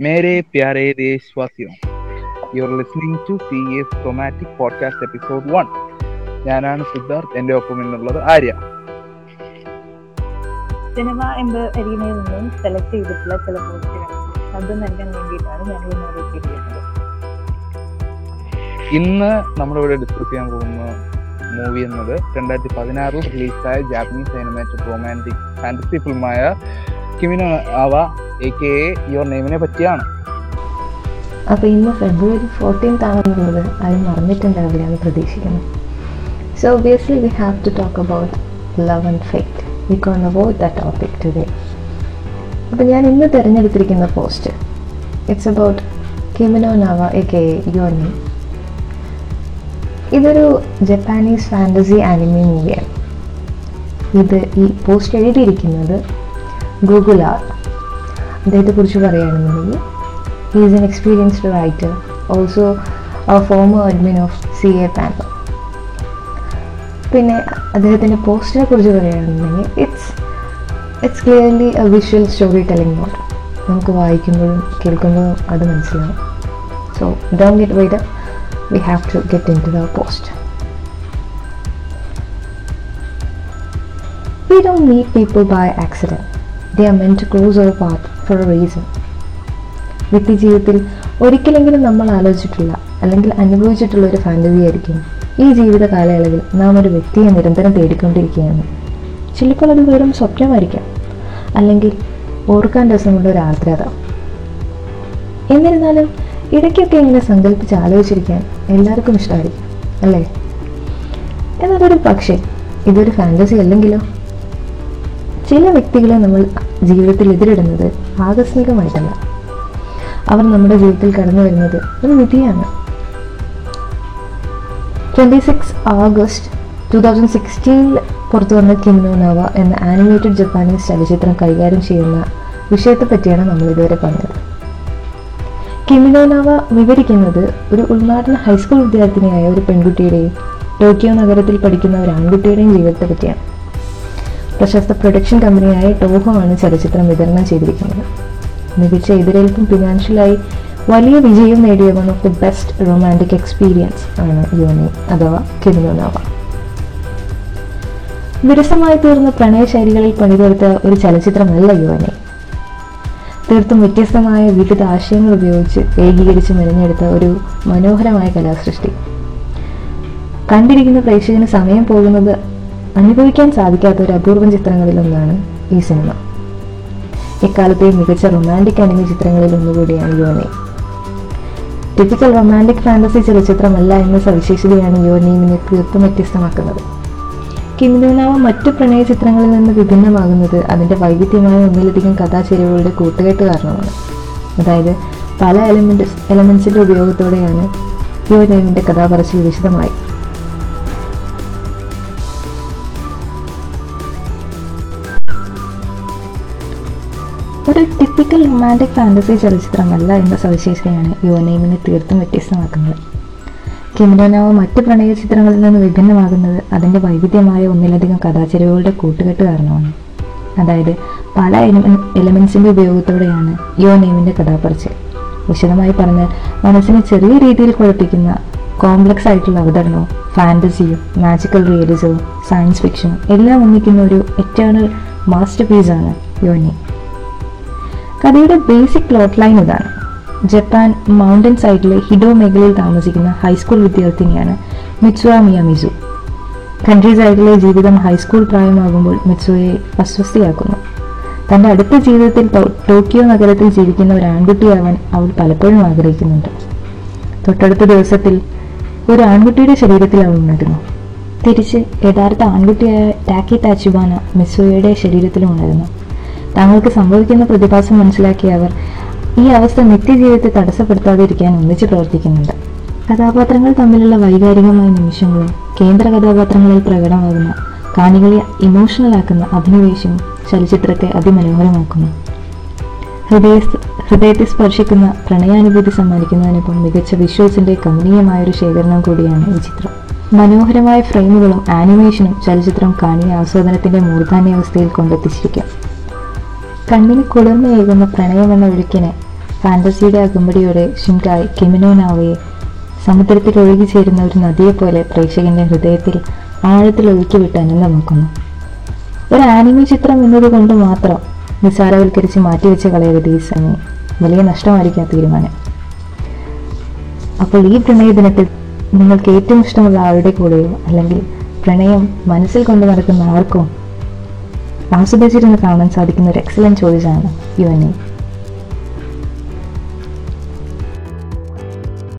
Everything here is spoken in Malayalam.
मेरे प्यारे देशवासियों you are listening to C S somatic podcast episode one ഞാനാണ് സിദ്ധാർത്ഥ് എൻ്റെ ഒപ്പം എന്നുള്ളത് ആര്യ സിനിമ എന്ന അരീനയിൽ നിന്നും സെലക്ട് ചെയ്തിട്ടുള്ള ചില പോസ്റ്റുകൾ ശബ്ദം നൽകാൻ വേണ്ടിയിട്ടാണ് ഞാൻ ഇന്ന് എത്തിയിരിക്കുന്നത് ഇന്ന് നമ്മളിവിടെ ഡിസ്കസ് ചെയ്യാൻ പോകുന്ന മൂവി എന്നത് രണ്ടായിരത്തി പതിനാറിൽ റിലീസായ ജാപ്പനീസ് സിനിമാറ്റിക് റൊമാൻറ്റിക് ഫാന്റസി ഫിലിമായ കിമിനോ ആവ എ കെ യുവർ നെയിമിനെ പറ്റിയാണ്. അപ്പോൾ ഇന്ന് ഫെബ്രുവരി ഫോർട്ടീൻത്ത് ആണെന്നുള്ളത് ആരും മറന്നിട്ടുണ്ടാവില്ല എന്ന് പ്രതീക്ഷിക്കുന്നു. So obviously we have to talk about love and fate we can't avoid the topic today അപ്പോൾ ഞാൻ ഇന്ന് തിരഞ്ഞെടുത്തിരിക്കുന്ന post it's about Kimi no Na A K യോനി ഇതൊരു ജപ്പാനീസ് ഫാന്റസി ആനിമി മൂവിയാണ് ഇത് ഈ പോസ്റ്റ് എഴുതിയിരിക്കുന്നത് ഗൂഗിൾ ആർ അദ്ദേഹത്തെക്കുറിച്ച് പറയുകയാണെന്നുണ്ടെങ്കിൽ he is an experienced writer also former admin of C A panel പിന്നെ അദ്ദേഹത്തിന്റെ പോസ്റ്റിനെ കുറിച്ച് പറയുകയാണെന്നുണ്ടെങ്കിൽ it's it's clearly a visual story telling mode നമുക്ക് വായിക്കുമ്പോഴും കേൾക്കുമ്പോഴും അത് മനസ്സിലാവും. So don't get wait we have to get into the post we don't meet people by accident. They are meant to close our path for a reason. വ്യക്തി ജീവിതത്തിൽ ഒരിക്കലെങ്കിലും നമ്മൾ ആലോചിച്ചിട്ടുള്ള അല്ലെങ്കിൽ അനുഭവിച്ചിട്ടുള്ള ഒരു ഫാന്റസി ആയിരിക്കും. ഈ ജീവിത കാലയളവിൽ നാം ഒരു വ്യക്തിയെ നിരന്തരം തേടിക്കൊണ്ടിരിക്കുകയാണ്. ചിലപ്പോൾ അത് വെറും സ്വപ്നമായിരിക്കാം അല്ലെങ്കിൽ ഓർക്കാൻ രസമുള്ള ഒരു ആർദ്രത. എന്നിരുന്നാലും ഇടയ്ക്കൊക്കെ ഇങ്ങനെ സങ്കല്പിച്ച് ആലോചിച്ചിരിക്കാൻ എല്ലാവർക്കും ഇഷ്ടമായിരിക്കും അല്ലേ? എന്നതൊരു പക്ഷേ ഇതൊരു ഫാന്റസി അല്ലെങ്കിലോ? ചില വ്യക്തികളെ നമ്മൾ ജീവിതത്തിൽ എതിരിടുന്നത് ആകസ്മികമായിട്ടല്ല. അവർ നമ്മുടെ ജീവിതത്തിൽ കടന്നു വരുന്നത് ഒരു വിധിയാണ് twenty six August two thousand സിക്സ്റ്റീനിൽ പുറത്തു വന്ന കിംനോ നവ എന്ന ആനിമേറ്റഡ് ജപ്പാനീസ് ചലച്ചിത്രം കൈകാര്യം ചെയ്യുന്ന വിഷയത്തെ പറ്റിയാണ് നമ്മൾ ഇതുവരെ പറഞ്ഞത്. കിമിനോ നവ വിവരിക്കുന്നത് ഒരു ഉൾനാടൻ ഹൈസ്കൂൾ വിദ്യാർത്ഥിനിയായ ഒരു പെൺകുട്ടിയുടെയും ടോക്കിയോ നഗരത്തിൽ പഠിക്കുന്ന ഒരു ആൺകുട്ടിയുടെയും ജീവിതത്തെ പറ്റിയാണ് പ്രശസ്ത പ്രൊഡക്ഷൻ കമ്പനിയായ ടോഹോ ആണ് ചലച്ചിത്രം വിതരണം ചെയ്തിരിക്കുന്നത്. മികച്ച എതിരേൽപ്പും ഫിനാൻഷ്യലായി വലിയ വിജയം നേടിയ one of the best romantic experience ആണ് യോനി അഥവാ കിരുനോനാവ വിരസമായി തീർന്ന പ്രണയശൈലികളിൽ പണിതീർത്ത ഒരു ചലച്ചിത്രമല്ല യുവനെ തീർത്തും വ്യത്യസ്തമായ വിവിധ ആശയങ്ങൾ ഉപയോഗിച്ച് ഏകീകരിച്ച് മെനഞ്ഞെടുത്ത ഒരു മനോഹരമായ കലാസൃഷ്ടി. കണ്ടിരിക്കുന്ന പ്രേക്ഷകന് സമയം പോകുന്നത് അനുഭവിക്കാൻ സാധിക്കാത്ത ഒരു അപൂർവം ചിത്രങ്ങളിലൊന്നാണ് ഈ സിനിമ. ഇക്കാലത്തെ മികച്ച റൊമാന്റിക് അനിമി ചിത്രങ്ങളിൽ ഒന്നുകൂടിയാണ് യോനെ. ടിപ്പിക്കൽ റൊമാന്റിക് ഫാന്റസി ചലച്ചിത്രമല്ല എന്ന സവിശേഷതയാണ് യോനെയിമിനെ തീർത്തും വ്യത്യസ്തമാക്കുന്നത്. കിമിനോനാവ മറ്റു പ്രണയ ചിത്രങ്ങളിൽ നിന്ന് വിഭിന്നമാകുന്നത് അതിന്റെ വൈവിധ്യമായ ഒന്നിലധികം കഥാചെരിവുകളുടെ കൂട്ടുകെട്ട് കാരണമാണ്. അതായത് പല എലമെന്റ് എലമെൻസിന്റെ ഉപയോഗത്തോടെയാണ് യോനെയിമിന്റെ കഥാപറച്ചിൽ വിശദമായി. ഒരു ടിപ്പിക്കൽ റൊമാന്റിക് ഫാന്റസി ചലച്ചിത്രമല്ല എന്ന സവിശേഷതയാണ് യുവനെയിമിനെ തീർത്തും വ്യത്യസ്തമാക്കുന്നത്. കിമിനോനാവ് മറ്റ് പ്രണയ ചിത്രങ്ങളിൽ നിന്ന് വിഭിന്നമാകുന്നത് അതിന്റെ വൈവിധ്യമായ ഒന്നിലധികം കഥാചരിവുകളുടെ കൂട്ടുകെട്ട് കാരണമാണ്. അതായത് പല എലമെൻസിന്റെ ഉപയോഗത്തോടെയാണ് യുവനെയിമിന്റെ കഥാപറച്ചിൽ വിശദമായി പറഞ്ഞാൽ മനസ്സിനെ ചെറിയ രീതിയിൽ കുഴപ്പിക്കുന്ന കോംപ്ലക്സ് ആയിട്ടുള്ള അവതരണവും ഫാന്റസിയും മാജിക്കൽ റിയലിസവും സയൻസ് ഫിക്ഷനും എല്ലാം ഒന്നിക്കുന്ന ഒരു എറ്റേണൽ മാസ്റ്റർ പീസാണ് യോനി കഥയുടെ ബേസിക് പ്ലോട്ട് ലൈൻ ഇതാണ്. ജപ്പാൻ മൗണ്ടൻ സൈഡിലെ ഹിഡോ മേഖലയിൽ താമസിക്കുന്ന ഹൈസ്കൂൾ വിദ്യാർത്ഥിനിയാണ് മിത്സുവ മിയാമിസു. കൺട്രി സൈഡിലെ ജീവിതം ഹൈസ്കൂൾ പ്രായമാകുമ്പോൾ മിത്സുവയെ അസ്വസ്ഥയാക്കുന്നു. തന്റെ അടുത്ത ജീവിതത്തിൽ ടോക്കിയോ നഗരത്തിൽ ജീവിക്കുന്ന ഒരു ആൺകുട്ടിയാവാൻ അവൾ പലപ്പോഴും ആഗ്രഹിക്കുന്നുണ്ട്. തൊട്ടടുത്ത ദിവസത്തിൽ ഒരു ആൺകുട്ടിയുടെ ശരീരത്തിൽ അവൾ ഉണരുന്നു. തിരിച്ച് യഥാർത്ഥ ആൺകുട്ടിയായ ടാക്കി താച്ചുബാന മിസ്സുവയുടെ ശരീരത്തിലും ഉണരുന്നു. തങ്ങൾക്ക് സംഭവിക്കുന്ന പ്രതിഭാസം മനസ്സിലാക്കിയ അവർ ഈ അവസ്ഥ നിത്യജീവിതത്തെ തടസ്സപ്പെടുത്താതിരിക്കാൻ ഒന്നിച്ച് പ്രവർത്തിക്കുന്നുണ്ട്. കഥാപാത്രങ്ങൾ തമ്മിലുള്ള വൈകാരികമായ നിമിഷങ്ങളും കേന്ദ്ര കഥാപാത്രങ്ങളിൽ പ്രകടമാകുന്ന കാണികളെ ഇമോഷണലാക്കുന്ന അഭിനിവേശം ചലച്ചിത്രത്തെ അതിമനോഹരമാക്കുന്നു. ഹൃദയ ഹൃദയത്തെ സ്പർശിക്കുന്ന പ്രണയാനുഭൂതി സമ്മാനിക്കുന്നതിനൊപ്പം മികച്ച വിഷ്വൽസിന്റെ കമനീയമായ ഒരു ശേഖരണം കൂടിയാണ് ഈ ചിത്രം. മനോഹരമായ ഫ്രെയിമുകളും ആനിമേഷനും ചലച്ചിത്രം കാണിയ ആസ്വാദനത്തിന്റെ മൂർധാന്യാവസ്ഥയിൽ കൊണ്ടെത്തിച്ചിരിക്കാം. കണ്ണിന് കുളിർമയേകുന്ന പ്രണയമെന്ന ഒഴുക്കിന് ഫാന്റസിയുടെ അകമ്പടിയോടെ ഷിംഗായ് കിമിനോനാവയെ സമുദ്രത്തിൽ ഒഴുകി ചേരുന്ന ഒരു നദിയെപ്പോലെ പ്രേക്ഷകന്റെ ഹൃദയത്തിൽ ആഴത്തിൽ ഒഴുക്കിവിട്ട് അനന്തമാക്കുന്നു. ഒരു ആനിമി ചിത്രം എന്നതുകൊണ്ട് മാത്രം നിസ്സാരവൽക്കരിച്ച് മാറ്റിവെച്ച് കളയരുത് ഈ സമയം വലിയ നഷ്ടമായിരിക്കും തീരുമാനം. അപ്പോൾ ഈ പ്രണയ ദിനത്തിൽ നിങ്ങൾക്ക് ഏറ്റവും ഇഷ്ടമുള്ള ആളുടെ കൂടെയോ അല്ലെങ്കിൽ പ്രണയം മനസ്സിൽ കൊണ്ട് നടക്കുന്ന ആസ്വദിച്ചിരുന്ന് കാണാൻ സാധിക്കുന്ന ഒരു എക്സലന്റ് ചോയ്സാണ് യു എൻ എ.